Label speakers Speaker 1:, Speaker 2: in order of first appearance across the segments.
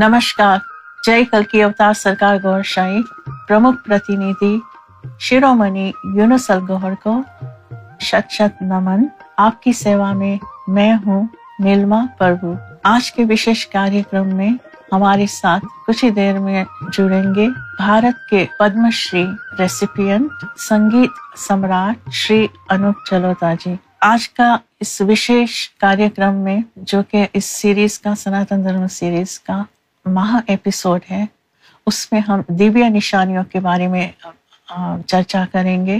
Speaker 1: નમસ્કાર જય કલકી અવતાર સરકાર ગૌરશાહી પ્રમુખ પ્રતિનિધિ شیرومنی یونس الگوہر کو شت شت نمن آپ کی سیوا میں میں ہوں نیلما پربو آج کے وشیش کاریہ میں ہمارے ساتھ کچھ ہی دیر میں جڑیں گے بھارت کے پدم شری ریسیپینٹ سنگیت سمراٹ شری انوپ جلوتا جی آج کا اس وشیش کاریہ میں جو کہ اس سیریز کا سناتن دھرم سیریز کا ماہ ایپیسوڈ ہے۔ اس میں ہم دیویہ نشانیوں کے بارے میں چرچا کریں گے۔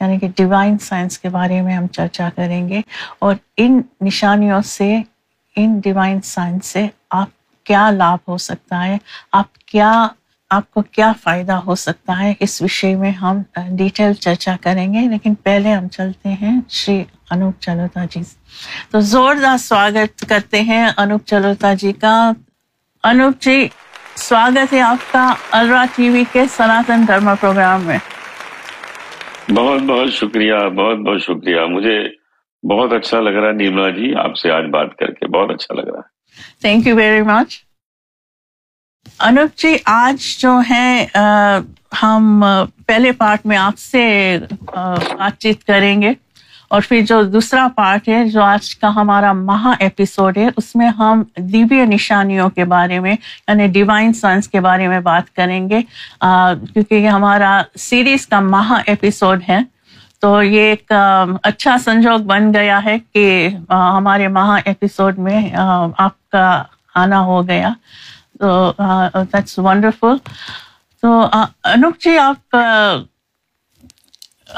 Speaker 1: یعنی کہ ڈیوائن سائنس کے بارے میں ہم چرچا کریں گے۔ اور ان نشانیوں سے، ان ڈیوائن سائنس سے آپ کیا لابھ ہو سکتا ہے؟ آپ کیا، آپ کو کیا فائدہ ہو سکتا ہے؟ اس وشے میں ہم ڈیٹیل چرچا کریں گے۔ لیکن پہلے ہم چلتے ہیں۔ شری انوپ چلوتا جی۔ تو زوردار سواگت کرتے ہیں انوپ چلوتا جی کا۔ انوپ جی سواگت ہے آپ کا الرا ٹی وی کے سناتن دھرما پروگرام میں۔
Speaker 2: بہت بہت شکریہ بہت بہت شکریہ۔ مجھے بہت اچھا لگ رہا ہے نیما جی آپ سے آج بات کر کے بہت اچھا لگ رہا ہے۔
Speaker 1: Thank you very much Anoop ji آج جو ہے ہم پہلے پارٹ میں آپ سے بات چیت کریں گے۔ اور پھر جو دوسرا پارٹ ہے جو آج کا ہمارا مہا ایپیسوڈ ہے اس میں ہم دیوی نشانیوں کے بارے میں یعنی ڈیوائن سائنس کے بارے میں بات کریں گے۔ آ, کیونکہ یہ ہمارا سیریز کا مہا ایپیسوڈ ہے۔ تو یہ ایک اچھا سنجوگ بن گیا ہے کہ ہمارے مہا ایپیسوڈ میں آپ کا آنا ہو گیا۔ تو دیٹس ونڈرفل تو انوپ جی آپ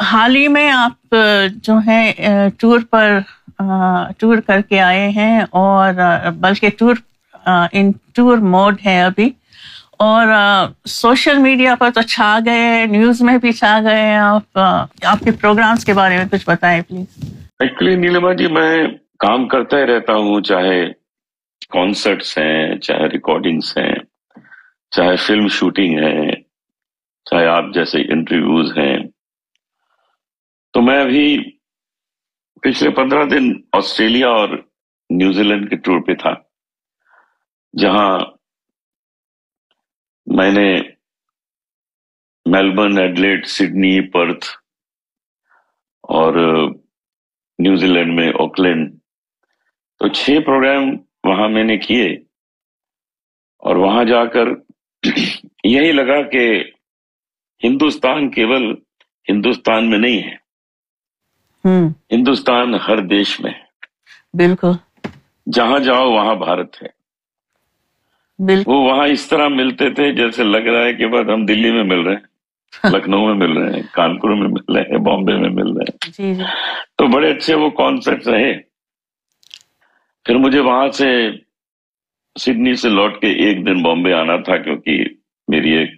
Speaker 1: حال ہی میں آپ جو ہے ٹور پر ٹور کر کے آئے ہیں اور بلکہ ٹور ان ٹور موڈ ہے ابھی اور سوشل میڈیا پر تو چھا گئے نیوز میں بھی چھا گئے آپ آپ کے پروگرامس کے بارے میں کچھ بتائیں پلیز۔
Speaker 2: ایکچولی نیلما جی میں کام کرتا ہی رہتا ہوں، چاہے کانسرٹس ہیں، چاہے ریکارڈنگس ہیں، چاہے فلم شوٹنگ ہے چاہے آپ جیسے انٹرویوز ہیں۔ تو میں ابھی پچھلے پندرہ دن آسٹریلیا اور نیوزی لینڈ کے ٹور پہ تھا، جہاں میں نے میلبرن ایڈلیٹ سڈنی، پرتھ اور نیوزی لینڈ میں اوکلینڈ تو چھ پروگرام وہاں میں نے کیے اور وہاں جا کر یہی لگا کہ ہندوستان کیول ہندوستان میں نہیں ہے۔ ہندوستان ہر دیش میں
Speaker 1: بالکل۔
Speaker 2: جہاں جاؤ وہاں بھارت ہے۔ وہ وہاں اس طرح ملتے تھے جیسے لگ رہا ہے کہ بعد ہم دلی میں مل رہے ہیں لکھنؤ میں مل رہے ہیں کانپور میں مل رہے ہیں بامبے میں مل رہے ہیں۔
Speaker 1: جی، جی۔
Speaker 2: تو بڑے اچھے وہ کانسیپٹ رہے۔ پھر مجھے وہاں سے سڈنی سے لوٹ کے ایک دن بامبے آنا تھا کیونکہ میری ایک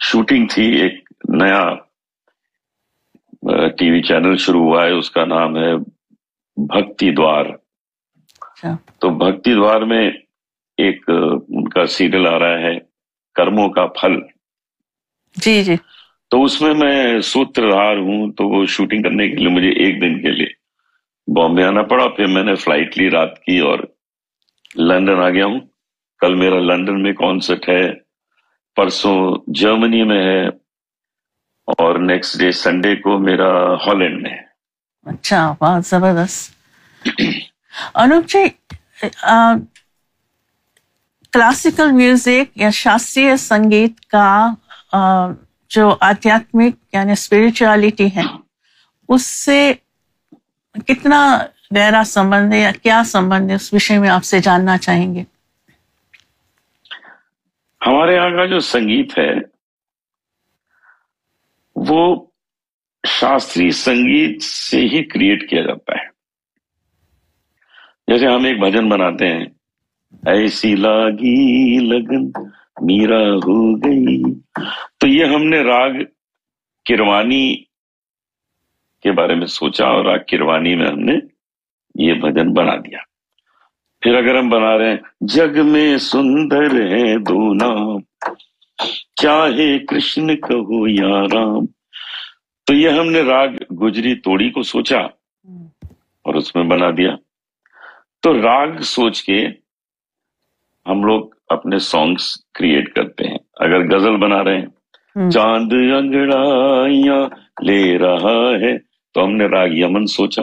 Speaker 2: شوٹنگ تھی ایک نیا ٹی وی چینل شروع ہوا ہے اس کا نام ہے بھکتی دوار۔ اچھا۔ تو بھکتی دوار میں ایک ان کا سیریل آ رہا ہے کرموں کا پھل۔
Speaker 1: جی جی۔
Speaker 2: تو اس میں میں سوتر دھار ہوں تو وہ شوٹنگ کرنے کے لیے مجھے ایک دن کے لیے بامبے آنا پڑا۔ پھر میں نے فلائٹ لی رات کی اور لندن آ گیا ہوں۔ کل میرا لندن میں کانسرٹ ہے پرسوں جرمنی میں ہے اور نیکسٹ ڈے سنڈے کو میرا ہالینڈ میں
Speaker 1: اچھا بہت زبردست۔ انوپ جی کلاسیکل میوزک یا شاستری سنگیت کا جو آدھیاتمک یعنی اسپرچولیٹی ہے اس سے کتنا گہرا سمبند ہے یا کیا سمبند ہے اس وشے میں آپ سے جاننا چاہیں گے؟
Speaker 2: ہمارے یہاں کا جو سنگیت ہے وہ شاستری سنگیت سے ہی کریٹ کیا جاتا ہے۔ جیسے ہم ایک بھجن بناتے ہیں، ایسی لاگی لگن میرا ہو گئی۔ تو یہ ہم نے راگ کروانی کے بارے میں سوچا اور راگ کروانی میں ہم نے یہ بھجن بنا دیا۔ پھر اگر ہم بنا رہے ہیں، جگ میں سندر ہے دو نام۔ چاہے کرشن کہو یا رام۔ تو یہ ہم نے راگ گجری توڑی کو سوچا اور اس میں بنا دیا۔ تو راگ سوچ کے ہم لوگ اپنے سانگز کریٹ کرتے ہیں۔ اگر غزل بنا رہے ہیں چاند انگڑائیاں لے رہا ہے۔ تو ہم نے راگ یمن سوچا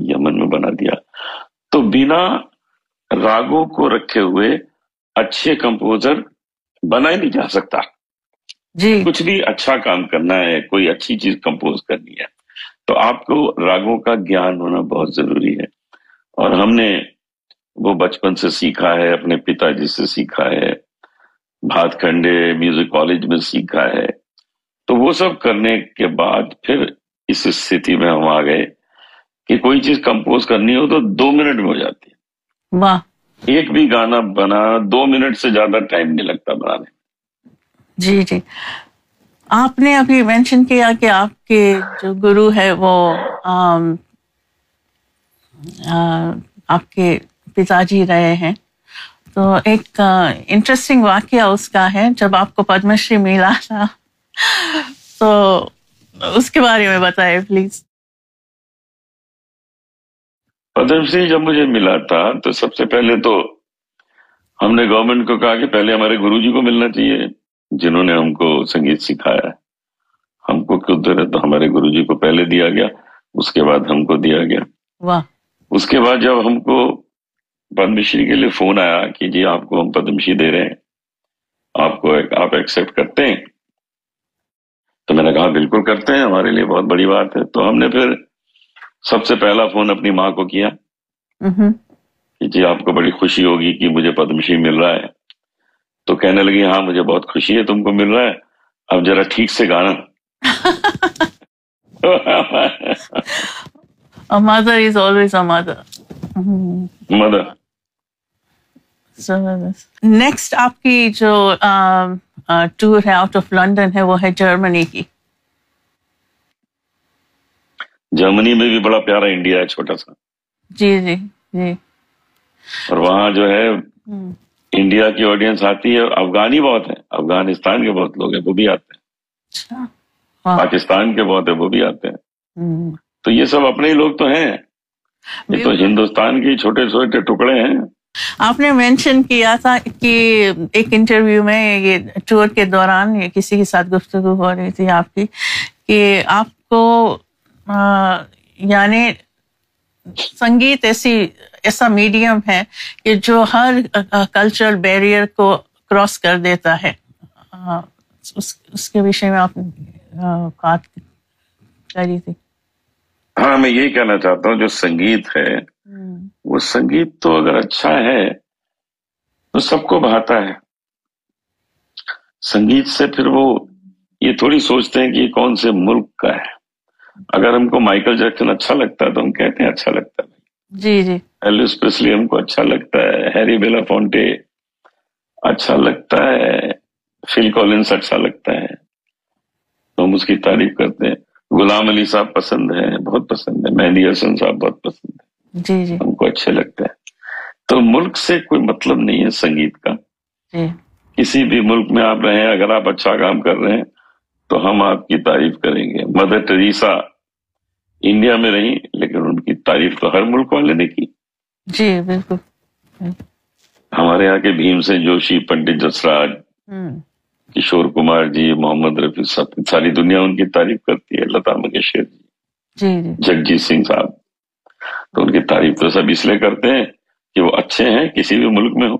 Speaker 2: یمن میں بنا دیا۔ تو بنا راگوں کو رکھے ہوئے اچھے کمپوزر بنا ہی نہیں جا سکتا۔
Speaker 1: جی۔
Speaker 2: کچھ بھی اچھا کام کرنا ہے کوئی اچھی چیز کمپوز کرنی ہے تو آپ کو راگوں کا گیان ہونا بہت ضروری ہے۔ اور ہم نے وہ بچپن سے سیکھا ہے اپنے پتا جی سے سیکھا ہے بھات کھنڈے میوزک کالج میں سیکھا ہے۔ تو وہ سب کرنے کے بعد پھر اس استھتی میں ہم آ گئے کہ کوئی چیز کمپوز کرنی ہو تو دو منٹ میں ہو جاتی ہے۔
Speaker 1: واہ۔
Speaker 2: ایک بھی گانا بنا، دو منٹ سے زیادہ ٹائم نہیں لگتا بنانے
Speaker 1: جی جی۔ آپ نے ابھی مینشن کیا کہ آپ کے جو گرو ہے وہ آپ کے پتا جی رہے ہیں۔ تو ایک انٹرسٹنگ واقعہ اس کا ہے۔ جب آپ کو پدم شری ملا تھا، تو اس کے بارے میں بتائے پلیز۔
Speaker 2: پدم سنگھ جب مجھے ملا تھا تو سب سے پہلے تو ہم نے گورنمنٹ کو کہا کہ پہلے ہمارے گرو جی کو ملنا چاہیے جنہوں نے ہم کو سنگیت سکھایا۔ ہے ہم کو دے رہے تو ہمارے گرو جی کو پہلے دیا گیا اس کے بعد ہم کو دیا گیا۔ اس کے بعد جب ہم کو پدم شری کے لیے فون آیا کہ جی آپ کو ہم پدم شری دے رہے ہیں آپ کو آپ ایکسپٹ کرتے ہیں تو میں نے کہا بالکل کرتے ہیں ہمارے لیے بہت بڑی بات ہے۔ تو ہم نے پھر سب سے پہلا فون اپنی ماں کو کیا کہ جی آپ کو بڑی خوشی ہوگی کہ مجھے پدم شری مل رہا ہے۔ تو کہنے لگی ہاں مجھے بہت خوشی ہے تم کو مل رہا ہے۔ اب ذرا ٹھیک سے گانا۔
Speaker 1: Mother is always a mother
Speaker 2: mother
Speaker 1: next آپ کی جو ٹور ہے آؤٹ آف لنڈن ہے وہ ہے جرمنی کی۔
Speaker 2: جرمنی میں بھی بڑا پیارا انڈیا ہے چھوٹا سا۔
Speaker 1: جی جی جی۔
Speaker 2: اور وہاں جو ہے انڈیا کی آڈینس آتی ہے۔ افغانی بہت ہے افغانستان کے بہت لوگ ہیں وہ بھی آتے ہیں۔
Speaker 1: اچھا۔
Speaker 2: پاکستان کے بہت ہیں وہ بھی آتے ہیں۔ تو یہ سب اپنے ہی لوگ تو ہیں۔
Speaker 1: یہ تو
Speaker 2: ہندوستان کے چھوٹے چھوٹے ٹکڑے ہیں۔
Speaker 1: آپ نے مینشن کیا تھا کہ ایک انٹرویو میں یہ ٹور کے دوران یہ کسی کے ساتھ گفتگو ہو رہی تھی آپ کی کہ آپ کو یعنی سنگیت ایسی ایسا میڈیم ہے کہ جو ہر کلچرل بیریئر کو کراس کر دیتا ہے۔ اس اس کے وشے میں آپ بات کری تھی۔
Speaker 2: ہاں میں یہی کہنا چاہتا ہوں جو سنگیت ہے وہ سنگیت تو اگر اچھا ہے تو سب کو بہاتا ہے۔ سنگیت سے پھر وہ یہ تھوڑی سوچتے ہیں کہ یہ کون سے ملک کا ہے۔ اگر ہم کو مائیکل جیکسن اچھا لگتا ہے تو ہم کہتے ہیں اچھا لگتا ہے۔
Speaker 1: جی جی۔
Speaker 2: ایلوس پریسلی ہم کو اچھا لگتا ہے۔ ہیری بیلا فونٹے اچھا لگتا ہے۔ فل کالنس اچھا لگتا ہے۔ تو ہم اس کی تعریف کرتے ہیں۔ غلام علی صاحب پسند ہے بہت پسند ہے مہندی حسن صاحب بہت پسند ہے
Speaker 1: جی جی۔
Speaker 2: ہم کو اچھے لگتے ہیں۔ تو ملک سے کوئی مطلب نہیں ہے سنگیت کا۔
Speaker 1: جی۔
Speaker 2: کسی بھی ملک میں آپ رہیں اگر آپ اچھا کام کر رہے ہیں تو ہم آپ کی تعریف کریں گے۔ مدر ٹریسا انڈیا میں رہی لیکن ان کی تعریف تو ہر ملک والے نے کی۔
Speaker 1: جی بالکل۔
Speaker 2: ہمارے یہاں کے بھیم سے جوشی پنڈت جسراج کشور کمار جی محمد رفیع صاحب ساری دنیا ان کی تعریف کرتی ہے لتا منگیشکر جی
Speaker 1: جی جی۔
Speaker 2: جگجیت سنگھ صاحب۔ تو ان کی تعریف تو سب اس لیے کرتے ہیں کہ وہ اچھے ہیں کسی بھی ملک میں ہو۔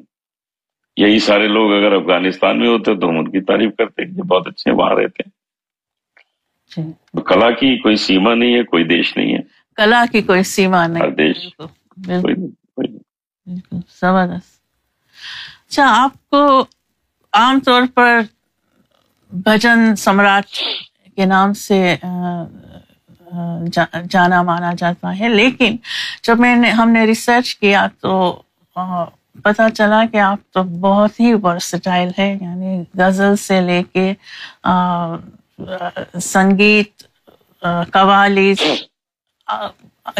Speaker 2: یہی سارے لوگ اگر افغانستان میں ہوتے تو ہم ان کی تعریف کرتے ہیں کہ بہت اچھے ہیں وہاں رہتے ہیں۔ کلا کی کوئی سیما نہیں ہے کوئی دیش نہیں ہے۔
Speaker 1: کلا کی کوئی سیما نہیں۔ دیش بالکل زبردست۔ اچھا آپ کو عام طور پر بھجن سمراٹ کے نام سے جانا مانا جاتا ہے لیکن جب میں نے ہم نے ریسرچ کیا تو پتا چلا کہ آپ تو بہت ہی ورسٹائل ہے یعنی غزل سے لے کے سنگیت آ، قوالی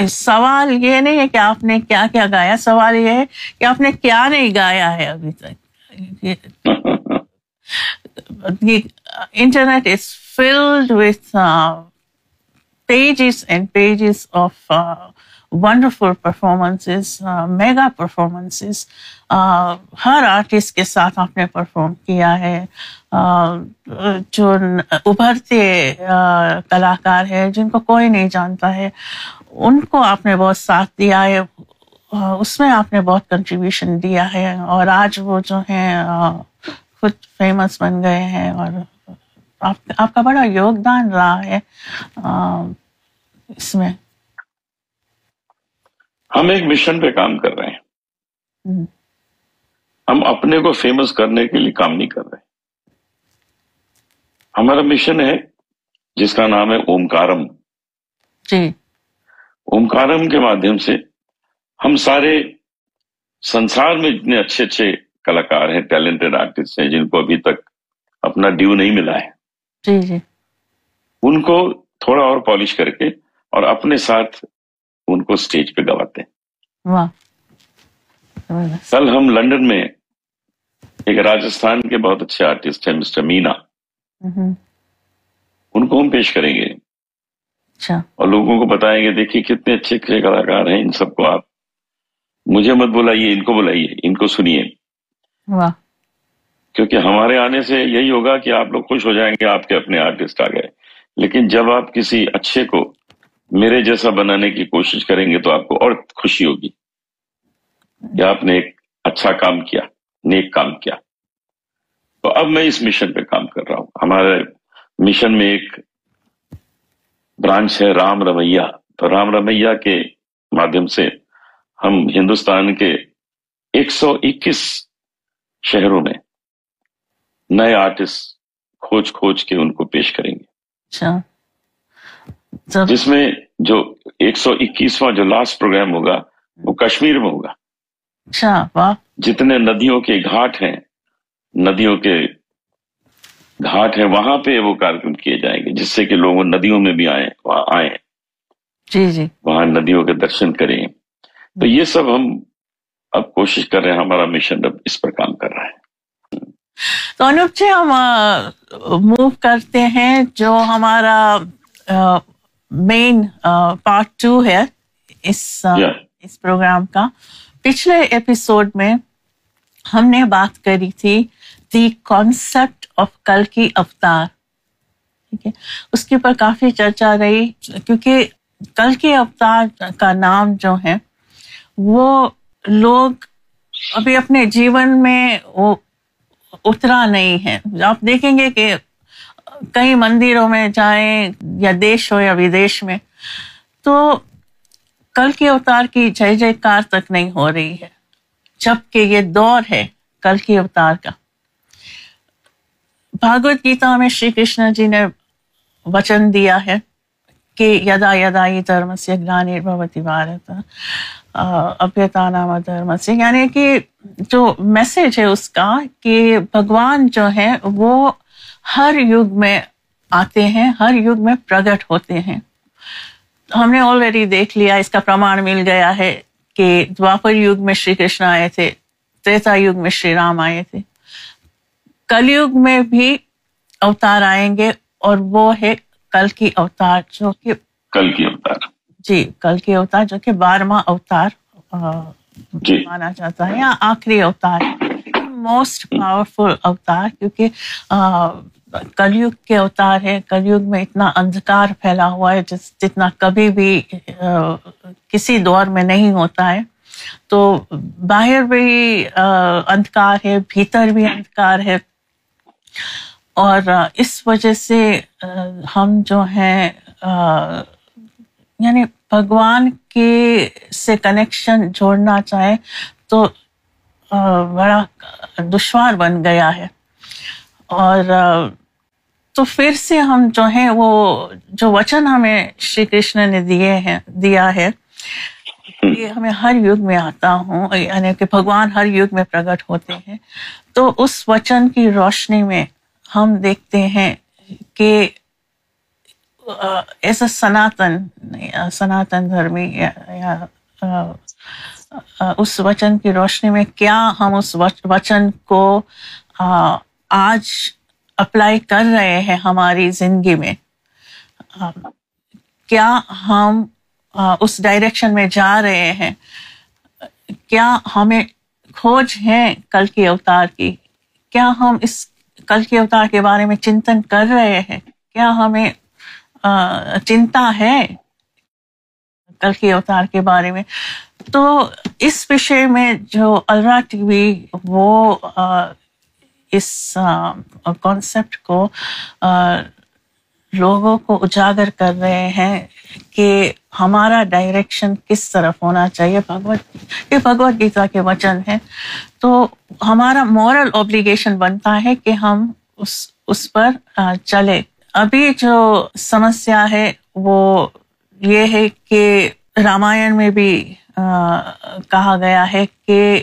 Speaker 1: سوال یہ نہیں ہے کہ آپ نے کیا کیا گایا سوال یہ ہے کہ آپ نے کیا نہیں گایا ہے ابھی تک۔ Internet is flood with wonderful performances mega performances Hare artist کے ساتھ آپ نے پرفارم کیا ہے. Uh, جو ابھرتے uh, کلاکار ہے جن کو کوئی نہیں جانتا ہے، ان کو آپ نے بہت ساتھ دیا ہے. Uh, اس میں آپ نے بہت کنٹریبیوشن دیا ہے اور آج وہ جو ہیں خود فیمس بن گئے ہیں اور آپ آپ کا بڑا یوگدان رہا ہے. اس میں
Speaker 2: ہم ایک مشن پہ کام کر رہے ہیں۔ ہم۔ اپنے کو فیمس کرنے کے لیے کام نہیں کر رہے۔ ہمارا مشن ہے جس کا نام ہے اومکارم۔
Speaker 1: جی۔
Speaker 2: اومکارم کے مادھیم سے ہم سارے سنسار میں جتنے اچھے اچھے کلاکار ہیں ٹیلنٹڈ آرٹسٹ ہیں جن کو ابھی تک اپنا ڈیو نہیں ملا ہے۔
Speaker 1: جی، جی۔
Speaker 2: ان کو تھوڑا اور پالش کر کے اور اپنے ساتھ ان کو سٹیج پہ گواتے ہیں۔ کل ہم لنڈن میں ایک راجستھان کے بہت اچھے آرٹسٹ ہیں مسٹر مینا ان کو ہم پیش کریں گے۔ اور لوگوں کو بتائیں گے دیکھیں کتنے اچھے اچھے کلاکار ہیں ان سب کو آپ۔ مجھے مت بلائیے ان کو بلائیے ان کو سنیے۔ کیونکہ ہمارے آنے سے یہی ہوگا کہ آپ لوگ خوش ہو جائیں گے آپ کے اپنے آرٹسٹ آ گئے۔ لیکن جب آپ کسی اچھے کو میرے جیسا بنانے کی کوشش کریں گے تو آپ کو اور خوشی ہوگی۔ کہ آپ نے ایک اچھا کام کیا، نیک کام کیا۔ تو اب میں اس مشن پہ کام کر رہا ہوں۔ ہمارے مشن میں ایک برانچ ہے رام رمیہ تو رام رمیہ کے مادھیم سے ہم ہندوستان کے ایک سو اکیس شہروں میں نئے آرٹسٹ کھوج کھوج کے ان کو پیش کریں گے۔
Speaker 1: اچھا۔ جس
Speaker 2: میں جو ایک سو اکیسواں جو لاسٹ پروگرام ہوگا
Speaker 1: وہ
Speaker 2: کشمیر میں ہوگا۔
Speaker 1: اچھا،
Speaker 2: جتنے ندیوں کے گھاٹ ہیں ندیوں کے گھاٹ ہیں وہاں پہ وہ کارکرم کیے جائیں گے جس سے کہ لوگ ندیوں میں بھی آئیں وہاں آئیں۔
Speaker 1: جی جی۔
Speaker 2: وہاں ندیوں کے درشن کریں۔
Speaker 1: تو
Speaker 2: یہ سب ہم اب کوشش کر رہے ہیں ہمارا مشن اب اس پر کام کر رہا ہے۔
Speaker 1: تو انوپ جی ہم موو کرتے ہیں جو ہمارا مین پارٹ ٹو ہے اس اس پروگرام کا پچھلے ایپیسوڈ میں ہم نے بات کری تھی دی کانسیپٹ آف کل کی اوتار ٹھیک ہے؟ اس کے اوپر کافی چرچا رہی کیونکہ کل کے اوتار کا نام جو ہے وہ لوگ ابھی اپنے جیون میں وہ اترا نہیں ہے۔ آپ دیکھیں گے کہ کئی مندروں میں جائیں یا دیش ہو یا ودیش میں، تو کل کے اوتار کی جے جے کار تک نہیں ہو رہی ہے۔ جبکہ یہ دور ہے کل کے اوتار کا۔ بھاگوت گیتا میں شری کرشن جی نے وچن دیا ہے کہ یدا یدا یہ دھرم سے گانے بھارت ابھیتا نام دھرم سے یعنی کہ جو میسج ہے اس کا کہ بھگوان جو ہے وہ ہر یگ میں آتے ہیں ہر یگ میں پرگٹ ہوتے ہیں۔ ہم نے آلریڈی دیکھ لیا اس کا پرمان مل گیا ہے کہ دوپہر یوگ میں شری کرشن آئے تھے تیتا یگ میں شری رام آئے تھے۔ کل یوگ میں بھی اوتار آئیں گے اور وہ ہے کل کی اوتار جو کہ
Speaker 2: کل کی اوتار۔
Speaker 1: جی کل کی اوتار جو کہ بارہواں اوتار جی۔ مانا جاتا ہے یا آخری اوتار۔ موسٹ پاورفل اوتار کیونکہ کلیگ کے اوتار ہے کلیگ میں اتنا اندھکار پھیلا ہوا ہے جس جتنا کبھی بھی کسی دور میں نہیں ہوتا ہے۔ تو باہر بھی اندھکار ہے، بھیتر بھی اندھکار ہے۔ اور اس وجہ سے ہم جو ہیں یعنی بھگوان کے سے کنیکشن جوڑنا چاہیں تو بڑا دشوار بن گیا ہے۔ اور تو پھر سے ہم جو ہیں وہ جو وچن ہمیں شری کرشن نے دیے ہیں، دیا ہے، یہ ہمیں ہر یگ میں آتا ہوں یعنی کہ بھگوان ہر یگ میں پرگٹ ہوتے ہیں۔ تو اس وچن کی روشنی میں ہم دیکھتے ہیں کہ ایز اے سناتن سناتن دھرمی، یا اس وچن کی روشنی میں کیا ہم اس وچن کو آج اپلائی کر رہے ہیں ہماری زندگی میں۔ کیا ہم اس ڈائریکشن میں جا رہے ہیں؟ کیا ہمیں کھوج ہے کل کے اوتار کی؟ کیا ہم اس کل کے اوتار کے بارے میں چنتن کر رہے ہیں؟ کیا ہمیں چنتا ہے کل کے اوتار کے بارے میں؟ تو اس وشے میں جو الرا ٹی وی، وہ اس کانسیپٹ کو لوگوں کو اجاگر کر رہے ہیں کہ ہمارا ڈائریکشن کس طرف ہونا چاہیے، بھگوت یہ بھگوت گیتا کے وچن ہے تو ہمارا مورل اوبلیگیشن بنتا ہے کہ ہم اس اس پر چلے۔ ابھی جو سمسیا ہے، وہ یہ ہے کہ رامائن میں بھی کہا گیا ہے کہ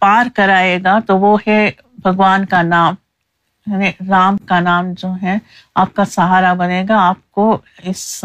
Speaker 1: پار کرائے گا تو وہ ہے بھگوان کا نام یعنی رام کا نام جو ہے، آپ کا سہارا بنے گا، آپ کو اس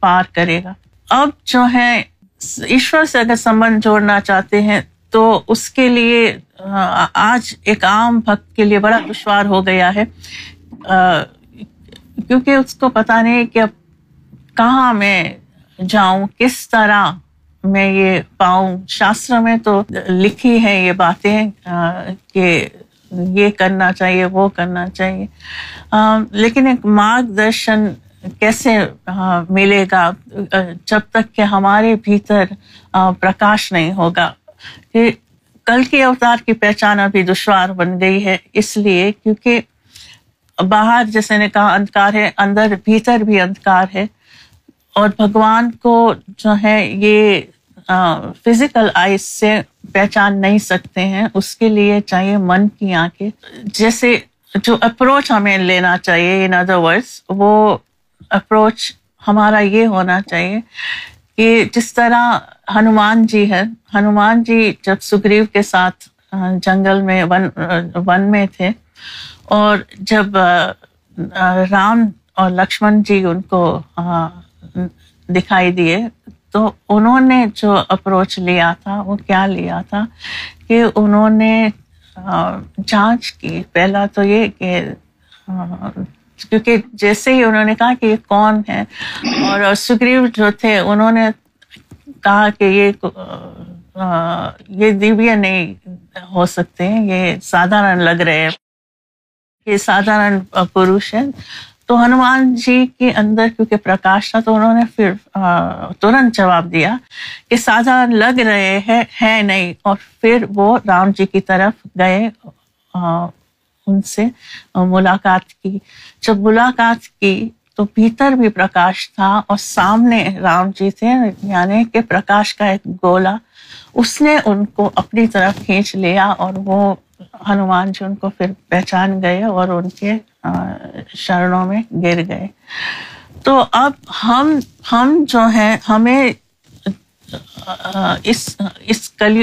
Speaker 1: پار کرے گا۔ اب جو ہے، ایشور سے اگر سمبند جوڑنا چاہتے ہیں تو اس کے لیے آج ایک عام بھکت کے لیے بڑا دشوار ہو گیا ہے۔ کیونکہ اس کو پتا نہیں کہ اب کہاں میں جاؤں، کس طرح میں یہ پاؤں شاستر میں تو لکھی ہے یہ باتیں کہ یہ کرنا چاہیے، وہ کرنا چاہیے۔ لیکن ایک مارگ درشن کیسے ملے گا؟ جب تک کہ ہمارے بھیتر پرکاش نہیں ہوگا۔ کہ کل کے اوتار کی پہچان ابھی دشوار بن گئی ہے، اس لیے کیونکہ باہر جیسے نے کہا اندکار ہے، اندر بھیتر بھی اندکار ہے۔ اور بھگوان کو جو ہے یہ فزیکل آئیز سے پہچان نہیں سکتے ہیں۔ اس کے لیے چاہیے من کی آنکھیں۔ جیسے جو اپروچ ہمیں لینا چاہیے ان ادر ورڈس وہ اپروچ ہمارا یہ ہونا چاہیے کہ جس طرح ہنومان جی ہے ہنومان جی جب سگریو کے ساتھ جنگل میں، ون ون میں تھے اور جب رام اور لکشمن جی ان کو دکھائی دیے، تو انہوں نے جو اپروچ لیا تھا، وہ کیا لیا تھا کہ انہوں نے جانچ کی۔ پہلا تو یہ کہ کیونکہ جیسے ہی انہوں نے کہا کہ یہ کون ہے، اور سگریو جو تھے، انہوں نے کہا کہ یہ یہ دیویہ نہیں ہو سکتے، یہ سادھارن لگ رہے ہیں۔ یہ سادھارن پروش ہے تو ہنومان جی کے اندر کیونکہ پرکاش تھا تو انہوں نے پھر ترنت جواب دیا کہ سادھارن لگ رہے ہیں ہے نہیں اور پھر وہ رام جی کی طرف گئے ان سے ملاقات کی. جب ملاقات کی تو بھیتر بھی پرکاش تھا اور سامنے رام جی تھے یعنی کہ پرکاش کا ایک گولا اس نے ان کو اپنی طرف کھینچ لیا اور وہ ہنومان جی ان کو پھر پہچان گئے اور ان کے شرنوں میں گر گئے۔ تو اب ہم ہم جو ہیں، ہمیں اس اس کلی،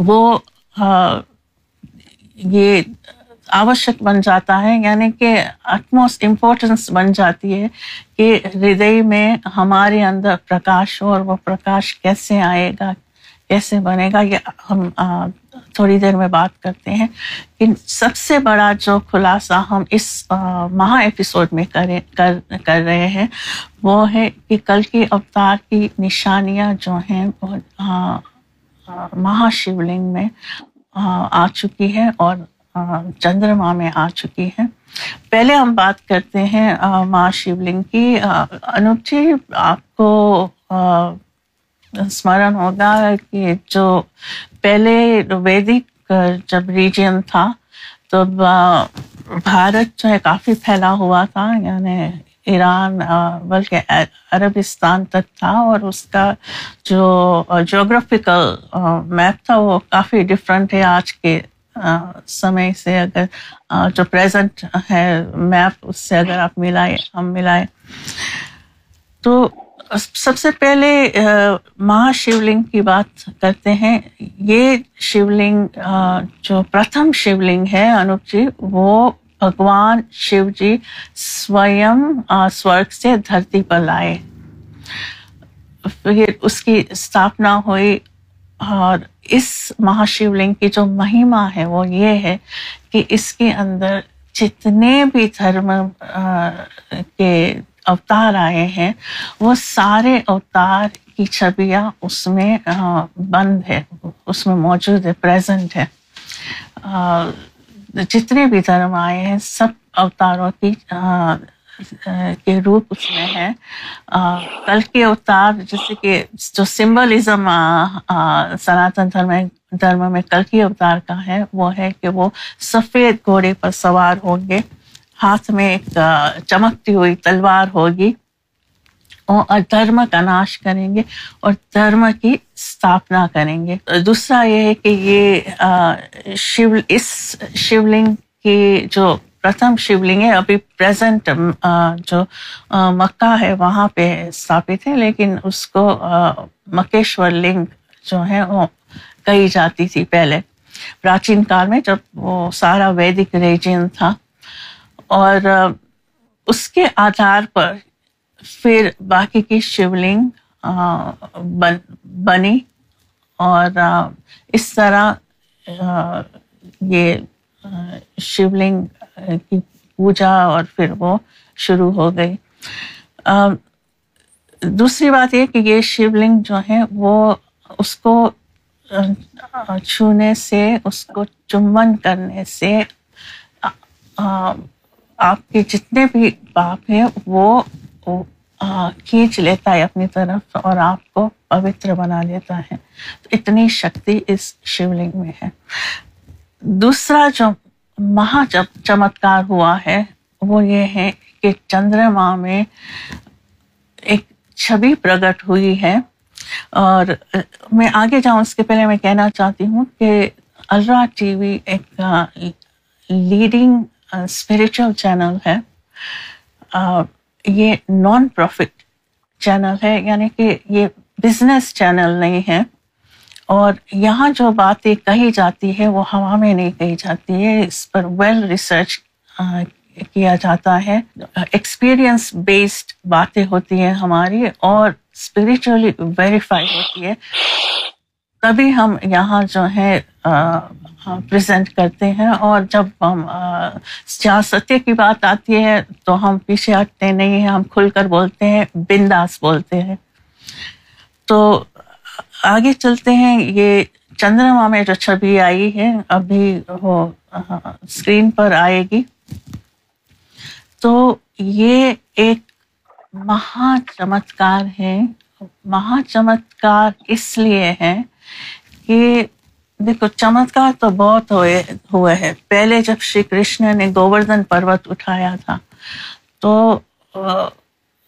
Speaker 1: وہ یہ آوشک بن جاتا ہے یعنی کہ اٹموسٹ امپورٹنس بن جاتی ہے کہ ہردے میں ہمارے اندر پرکاش ہو اور وہ پرکاش کیسے آئے گا کیسے بنے گا یہ ہم تھوڑی دیر میں بات کرتے ہیں کہ سب سے بڑا جو خلاصہ ہم اس مہا ایپیسوڈ میں کریں کر کر رہے ہیں وہ ہے کہ کل کی اوتار کی نشانیاں جو ہیں وہ مہا شیو لنگ میں، آ چکی ہے اور چندرما میں آ چکی ہے پہلے ہم بات کرتے ہیں مہا شیو لنگ کی انوپ جی آپ کو اسمرن ہوگا کہ جو پہلے ویدک جب ریجن تھا، تو بھارت جو ہے کافی پھیلا ہوا تھا یعنی ایران بلکہ عربستان تک تھا، اور اس کا جو جغرافیکل میپ تھا، وہ کافی ڈفرینٹ ہے آج کے سمے سے۔ اگر جو پریزنٹ ہے میپ اس سے اگر آپ ملائے، ہم ملائے۔ تو سب سے پہلے مہا شیو لنگ کی بات کرتے ہیں۔ یہ شیو لنگ جو پرتھم شیو لنگ ہے، انوپ جی وہ بھگوان شیو جی سوئم سورگ سے دھرتی پر لائے۔ پھر اس کی استھاپنا ہوئی۔ اور اس مہا شیولنگ کی جو مہیما ہے، وہ یہ ہے کہ اس کے اندر جتنے بھی دھرم کے اوتار آئے ہیں، وہ سارے اوتار کی چھبیاں اس میں بند ہے، اس میں موجود ہے پریزنٹ ہے۔ جتنے بھی دھرم آئے ہیں، سب اوتاروں کی کے روپ اس میں ہے کل کے اوتار، جیسے کہ جو سمبلزم سناتن دھرم دھرم میں کل کے اوتار کا ہے، وہ ہے کہ وہ سفید گھوڑے پر سوار ہوں گے۔ ہاتھ میں ایک چمکتی ہوئی تلوار ہوگی۔ اور دھرم کا ناش کریں گے اور دھرم کی استھاپنا کریں گے۔ دوسرا یہ ہے کہ یہ شیو، اس شیولنگ کی جو پرتھم شیولنگ ہے، ابھی پریزنٹ جو مکہ ہے، وہاں پہ استھاپت ہے، لیکن اس کو مکیشور لنگ جو ہے، وہ کہی جاتی تھی پہلے۔ پراچین کال میں جب وہ سارا ویدک ریجن تھا۔ اور اس کے آدھار پر پھر باقی کی شیولنگ بن، بنی اور اس طرح یہ شیولنگ کی پوجا اور پھر وہ شروع ہو گئی۔ دوسری بات یہ کہ یہ شیولنگ جو ہیں وہ اس کو چھونے سے، اس کو چمبن کرنے سے آپ کے جتنے بھی باپ ہیں، وہ کھینچ لیتا ہے اپنی طرف اور آپ کو پوتر بنا لیتا ہے۔ تو اتنی شکتی اس شیولنگ میں ہے۔ دوسرا جو مہا چمتکار ہوا ہے، وہ یہ ہے کہ چندرما میں ایک چھبی پرگٹ ہوئی ہے۔ اور میں آگے جاؤں، اس کے پہلے میں کہنا چاہتی ہوں کہ الرا ٹی وی ایک لیڈنگ اسپریچل چینل ہے۔ یہ نان پروفٹ چینل ہے یعنی کہ یہ بزنس چینل نہیں ہے۔ اور یہاں جو باتیں کہی جاتی ہے، وہ ہوا میں نہیں کہی جاتی ہے۔ اس پر ویل ریسرچ کیا جاتا ہے۔ ایکسپیرئنس بیسڈ باتیں ہوتی ہیں ہماری اور اسپریچولی ویریفائی ہوتی ہے۔ کبھی ہم یہاں جو ہے ہاں، پریزنٹ کرتے ہیں اور جب ہم سیاست کی بات آتی ہے تو ہم پیچھے ہٹتے نہیں ہیں، ہم کھل کر بولتے ہیں، بنداس بولتے ہیں۔ تو آگے چلتے ہیں، یہ چندرما میں جو چھبی آئی ہے، ابھی وہ ہاں، اسکرین پر آئے گی۔ تو یہ ایک مہا چمتکار ہے۔ مہا چمتکار اس لیے ہے کہ دیکھو، چمتکار تو بہت ہوئے ہوئے ہیں۔ پہلے جب شری کرشن نے گووردھن پروت اٹھایا تھا، تو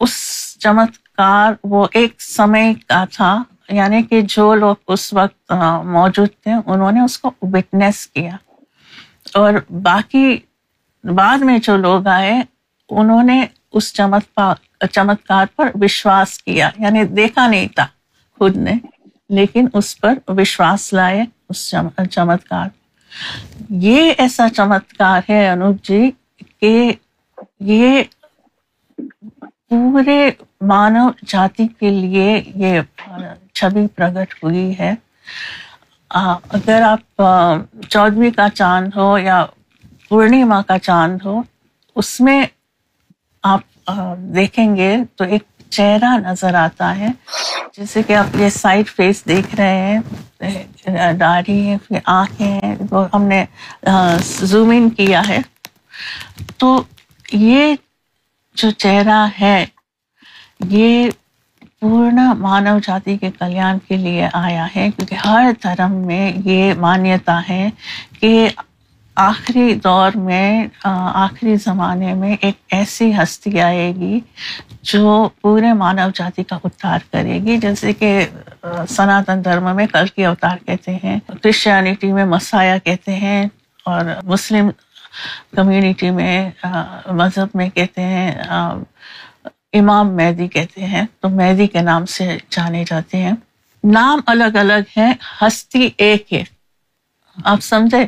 Speaker 1: اس چمتکار وہ ایک سمے کا تھا یعنی کہ جو لوگ اس وقت موجود تھے، انہوں نے اس کو وٹنس کیا۔ اور باقی، بعد میں جو لوگ آئے، انہوں نے اس چمت چمتکار پر وشواس کیا۔ یعنی دیکھا نہیں تھا خود نے، لیکن اس پر وشواس لائے۔ اس چمتکار۔ یہ ایسا چمتکار ہے انوپ جی کہ یہ پورے مانو جاتی کے لیے یہ چھوی پرگٹ ہوئی ہے۔ اگر آپ چودھویں کا چاند ہو یا پورنیما کا چاند ہو، اس میں آپ دیکھیں گے تو ایک چہرہ نظر آتا ہے۔ جیسے کہ آپ یہ سائڈ فیس دیکھ رہے ہیں داڑھی ہے، پھر آنکھیں ہیں ہم نے زوم ان کیا ہے۔ تو یہ جو چہرہ ہے، یہ پورنا مانو جاتی کے کلیان کے لیے آیا ہے۔ کیونکہ ہر دھرم میں یہ مانیتا ہے کہ آخری دور میں آخری زمانے میں ایک ایسی ہستی آئے گی جو پورے مانو جاتی کا اتار کرے گی۔ جیسے کہ سناتن دھرم میں کل کی اوتار کہتے ہیں، کرسچینٹی میں مسایا کہتے ہیں، اور مسلم کمیونٹی میں مذہب میں کہتے ہیں امام مہدی کہتے ہیں۔ تو مہدی کے نام سے جانے جاتے ہیں۔ نام الگ الگ ہیں، ہستی ایک ہے۔ آپ سمجھے؟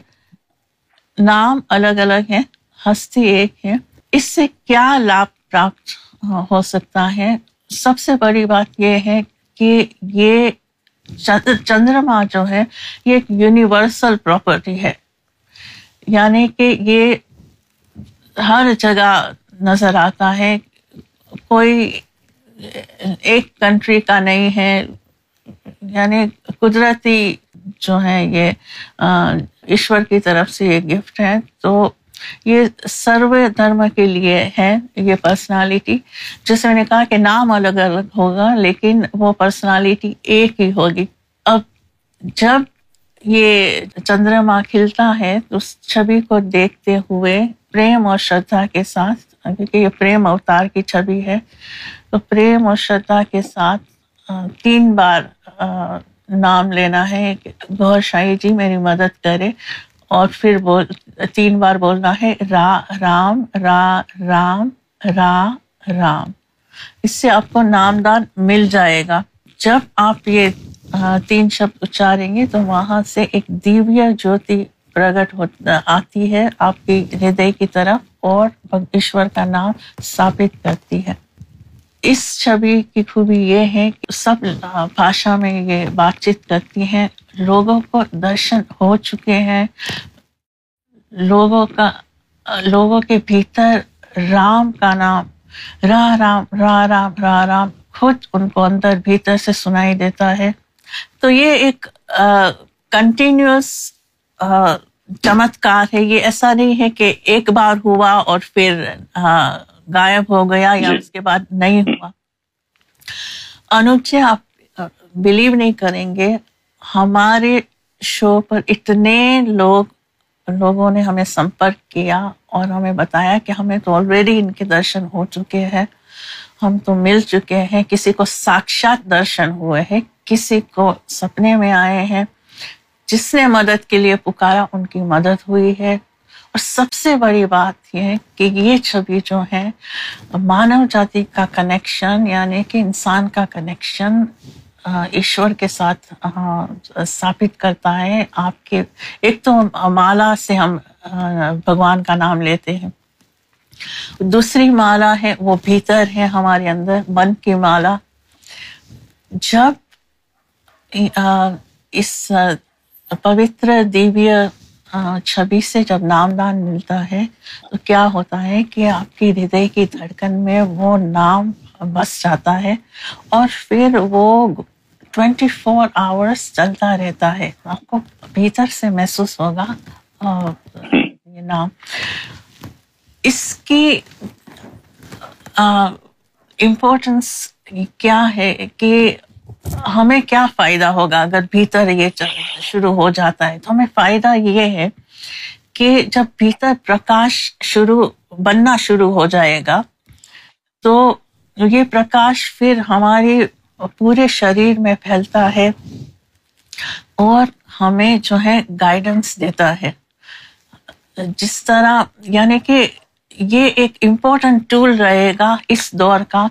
Speaker 1: نام الگ الگ ہیں، ہستی ایک ہے۔ اس سے کیا لابھ پراپت ہو سکتا ہے؟ سب سے بڑی بات یہ ہے کہ یہ چندرما جو ہے، یہ ایک یونیورسل پراپرٹی ہے۔ یعنی کہ یہ ہر جگہ نظر آتا ہے۔ کوئی ایک کنٹری کا نہیں ہے۔ یعنی قدرتی جو ہے یہ ایشور کی طرف سے یہ گفٹ ہے۔ تو یہ سرو دھرم کے لیے ہے یہ پرسنالٹی جیسے میں نے کہا کہ نام الگ الگ ہوگا، لیکن وہ پرسنالٹی ایک ہی ہوگی۔ اب جب یہ چندرما کھلتا ہے، تو اس چھبی کو دیکھتے ہوئے پریم اور شردھا کے ساتھ، کیونکہ یہ پریم اوتار کی چھبی ہے، تو پریم اور شردھا کے ساتھ تین بار نام لینا ہے گور شاہی جی میری مدد کرے اور پھر بول تین بار بولنا ہے را رام را رام را رام۔ اس سے آپ کو نامدان مل جائے گا۔ جب آپ یہ تین شبد اچاریں گے تو وہاں سے ایک دیویہ جوتی پرگٹ آتی ہے آپ کی ہردے کی طرف اور ایشور کا نام ثابت کرتی ہے۔ اس چھبی کی خوبی یہ ہے کہ سب بھاشا میں یہ بات چیت کرتی ہیں۔ لوگوں کو درشن ہو چکے ہیں۔ لوگوں کا لوگوں کے بھیتر رام کا نام را رام را رام را رام خود ان کو اندر بھیتر سے سنائی دیتا ہے۔ تو یہ ایک کنٹینیوس چمتکار ہے۔ یہ ایسا نہیں ہے کہ ایک بار ہوا اور پھر غائب ہو گیا یا جی۔ اس کے بعد نہیں ہوا۔ انوپ جی آپ بلیو نہیں کریں گے ہمارے شو پر اتنے لوگ لوگوں نے ہمیں سمپرک کیا اور ہمیں بتایا کہ ہمیں تو آلریڈی ان کے درشن ہو چکے ہیں۔ ہم تو مل چکے ہیں۔ کسی کو ساکشات درشن ہوئے ہیں کسی کو سپنے میں آئے ہیں۔ جس نے مدد کے لیے پکارا ان کی مدد ہوئی ہے۔ اور سب سے بڑی بات یہ کہ یہ چھبی جو ہے مانو جاتی کا کنیکشن یعنی کہ انسان کا کنیکشن ایشور کے ساتھ ثابت کرتا ہے۔ آپ کے، ایک تو مالا سے ہم بھگوان کا نام لیتے ہیں۔ دوسری مالا ہے، وہ بھیتر ہے ہمارے اندر من کی مالا۔ جب اس پوتر دیویہ چھبی سے جب نام دان ملتا ہے، تو کیا ہوتا ہے کہ آپ کی ہردے کی دھڑکن میں وہ نام بس جاتا ہے اور پھر وہ ٹوینٹی فور آورس چلتا رہتا ہے۔ آپ کو بھیتر سے محسوس ہوگا یہ نام۔ اس کی امپورٹینس کیا ہے کہ ہمیں کیا فائدہ ہوگا اگر بھیتر یہ شروع ہو جاتا ہے؟ تو ہمیں فائدہ یہ ہے کہ جب بھیتر پرکاش شروع بننا شروع ہو جائے گا، تو یہ پرکاش پھر ہماری پورے شریر میں پھیلتا ہے اور ہمیں جو ہے گائیڈنس دیتا ہے۔ جس طرح یعنی کہ یہ ایک امپورٹنٹ ٹول رہے گا اس دور کا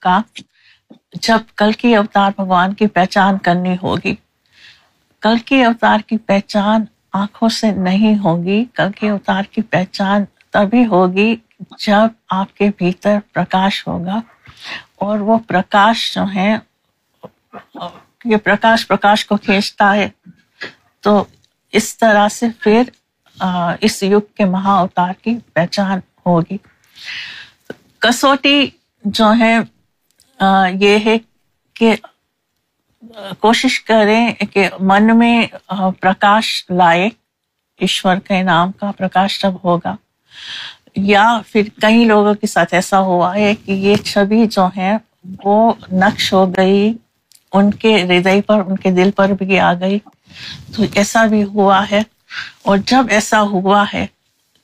Speaker 1: کا۔ جب کل کی اوتار بھگوان کی پہچان کرنی ہوگی، کل کی اوتار کی پہچان آنکھوں سے نہیں ہوگی، کل کے اوتار کی پہچان تبھی ہوگی جب آپ کے بھیتر پرکاش ہوگا۔ اور وہ پرکاش جو ہے، یہ پرکاش پرکاش کو کھینچتا ہے۔ تو اس طرح سے پھر اس یگ کے مہا اوتار کی پہچان ہوگی۔ کسوٹی جو ہے یہ ہے کہ کوشش کریں کہ من میں پرکاش لائے، ایشور کے نام کا پرکاش جب ہوگا۔ یا پھر کئی لوگوں کے ساتھ ایسا ہوا ہے کہ یہ چھبی جو ہے وہ نقش ہو گئی، ان کے ہردے پر، ان کے دل پر بھی آ گئی۔ تو ایسا بھی ہوا ہے۔ اور جب ایسا ہوا ہے،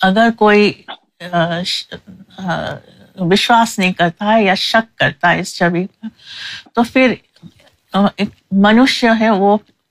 Speaker 1: اگر کوئی وشواس نہیں کرتا ہے یا شک کرتا ہے اس چھبی کا، تو پھر منشیہ ہے وہ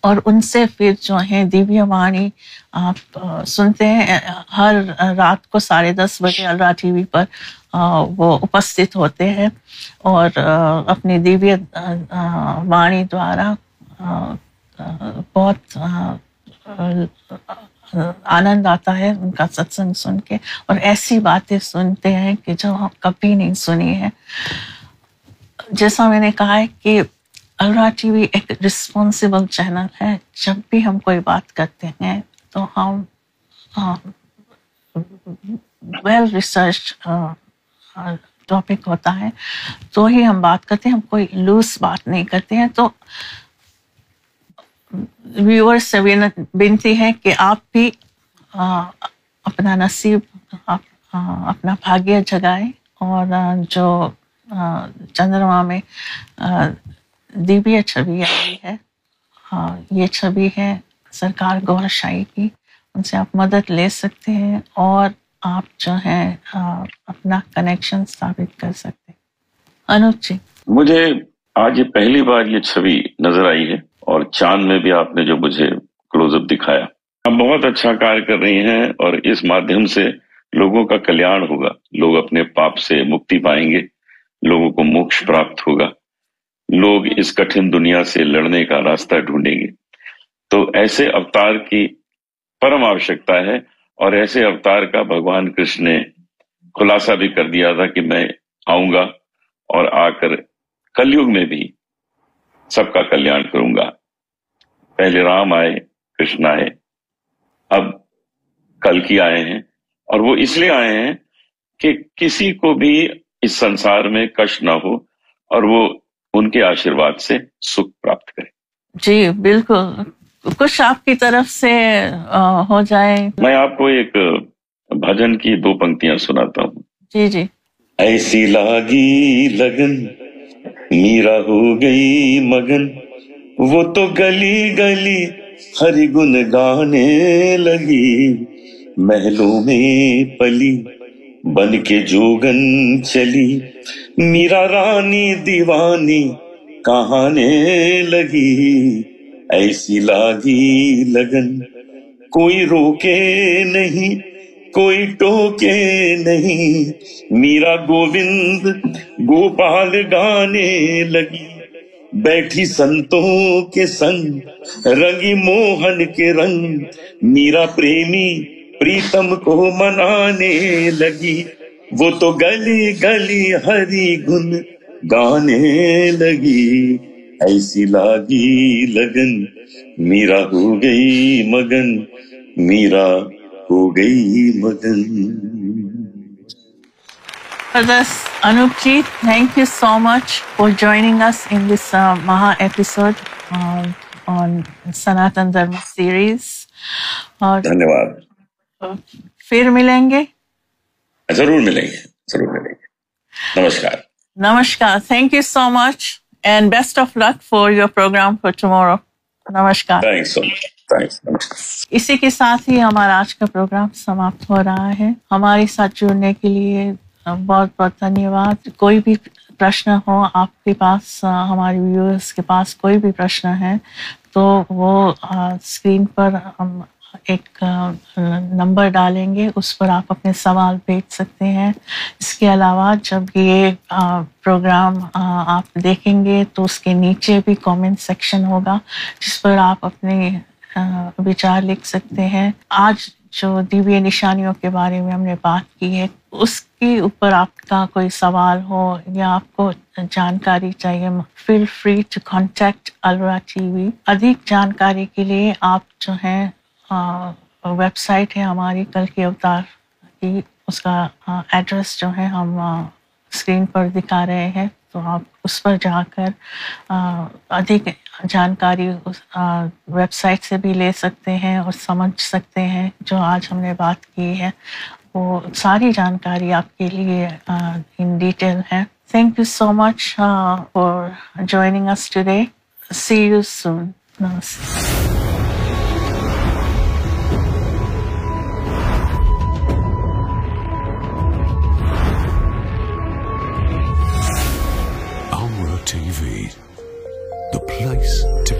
Speaker 1: اور ان سے پھر جو ہے دیویہ وانی آپ سنتے ہیں ہر رات کو ساڑھے دس بجے الرا ٹی وی پر وہ اپستھت ہوتے ہیں اور اپنی دیویہ وانی دوارا بہت آنند آتا ہے ان کا ستسنگ سن کے اور ایسی باتیں سنتے ہیں کہ جو ہم کبھی نہیں سنی ہے جیسا میں نے کہا ہے کہ الرا ٹی وی ایک رسپانسبل چینل ہے۔ جب بھی ہم کوئی بات کرتے ہیں تو ہم ویل ریسرچ ٹاپک ہوتا ہے۔ تو ہی ہم بات کرتے ہیں، ہم کوئی لوز بات نہیں کرتے ہیں۔ تو ویورس سے بنتی ہے کہ آپ بھی اپنا نصیب اپنا بھاگیہ جگائیں اور جو چندرما میں دیویہ چھوی آئی ہے یہ چھوی ہے سرکار گور شاہی کی، ان سے آپ مدد لے سکتے ہیں اور آپ جو ہیں اپنا کنیکشن ثابت کر سکتے انوپ جی۔
Speaker 2: مجھے آج یہ پہلی بار یہ چھوی نظر آئی ہے۔ اور چاند میں بھی آپ نے جو مجھے کلوز اپ دکھایا۔ ہم بہت اچھا کار کر رہی ہیں اور اس مادھیم سے لوگوں کا کلیان ہوگا۔ لوگ اپنے پاپ سے مکتی پائیں گے۔ لوگوں کو موکش پراپت ہوگا۔ لوگ اس کٹھن دنیا سے لڑنے کا راستہ ڈھونڈیں گے۔ تو ایسے اوتار کی پرم آوشکتا ہے اور ایسے اوتار کا بھگوان کرشن نے خلاصہ بھی کر دیا تھا کہ میں آؤں گا اور آ کر کل یگ میں بھی سب کا کلیان کروں گا۔ پہلے رام آئے کرشن آئے اب کل کی آئے ہیں اور وہ اس لیے آئے ہیں کہ کسی کو بھی اس سنسار میں کش نہ ہو اور وہ ان کے آشیواد سے سکھ پراپت کرے۔
Speaker 1: جی بالکل۔ کچھ آپ کی طرف سے ہو جائے۔
Speaker 2: میں آپ کو ایک بھجن کی دو پنکتیاں سناتا ہوں۔
Speaker 1: جی جی۔
Speaker 2: ایسی لاگی لگن میرا ہو گئی مگن۔ وہ تو گلی گلی ہری گن گانے لگی محلوں میں پلی، بن کے جوگن چلی، میرا رانی دیوانی کہانے لگی، ایسی لاگی لگن، کوئی روکے نہیں، کوئی ٹوکے نہیں، میرا گووند گوپال گانے لگی۔ بیٹھی سنتوں کے سنگ، رنگی موہن کے رنگ۔ میرا پریمی پریتم کو منانے لگی۔ وہ تو گلی گلی ہری گن گانے لگی۔ ایسی لاگی لگن۔ میرا ہو گئی مگن۔ میرا ہو گئی مگن۔
Speaker 1: Brothers, Anupji, thank you so much for joining us in this uh, Maha episode uh, on Sanatan Dharma series. Uh, اور پھر ملیں گے؟
Speaker 2: ضرور ملیں گے ضرور ملیں Thank
Speaker 1: نمسکار so much and best of luck best of luck for your program Thanks
Speaker 2: so نمسکار۔
Speaker 1: اسی کے ساتھ ہی ہمارا آج کا پروگرام سماپت ہو رہا ہے۔ ہمارے ساتھ جڑنے کے لیے بہت بہت دھنیہ واد کوئی بھی پرشن ہو، آپ کے پاس ہمارے ویورس کے پاس کوئی بھی پرشن ہے، تو وہ اسکرین پر ہم ایک نمبر ڈالیں گے، اس پر آپ اپنے سوال بھیج سکتے ہیں۔ اس کے علاوہ جب یہ پروگرام آپ دیکھیں گے تو اس کے نیچے بھی کومنٹ سیکشن ہوگا، جس پر آپ اپنے وچار لکھ سکتے ہیں۔ آج جو دیوی نشانیوں کے بارے میں ہم نے بات کی ہے، اس کے اوپر آپ کا کوئی سوال ہو یا آپ کو جانکاری چاہیے feel free to contact Ellora TV وی ادھک جانکاری کے لیے آپ جو ہیں ویب سائٹ ہے ہماری کل کے اوتار کی، اس کا ایڈریس جو ہے ہم اسکرین پر دکھا رہے ہیں۔ تو آپ اس پر جا کر ادھک جانکاری اس ویب سائٹ سے بھی لے سکتے ہیں اور سمجھ سکتے ہیں جو آج ہم نے بات کی ہے۔ وہ ساری جانکاری آپ کے لیے ان ڈیٹیل ہے۔ Thank you so much for joining us today see you soon namaste
Speaker 3: place to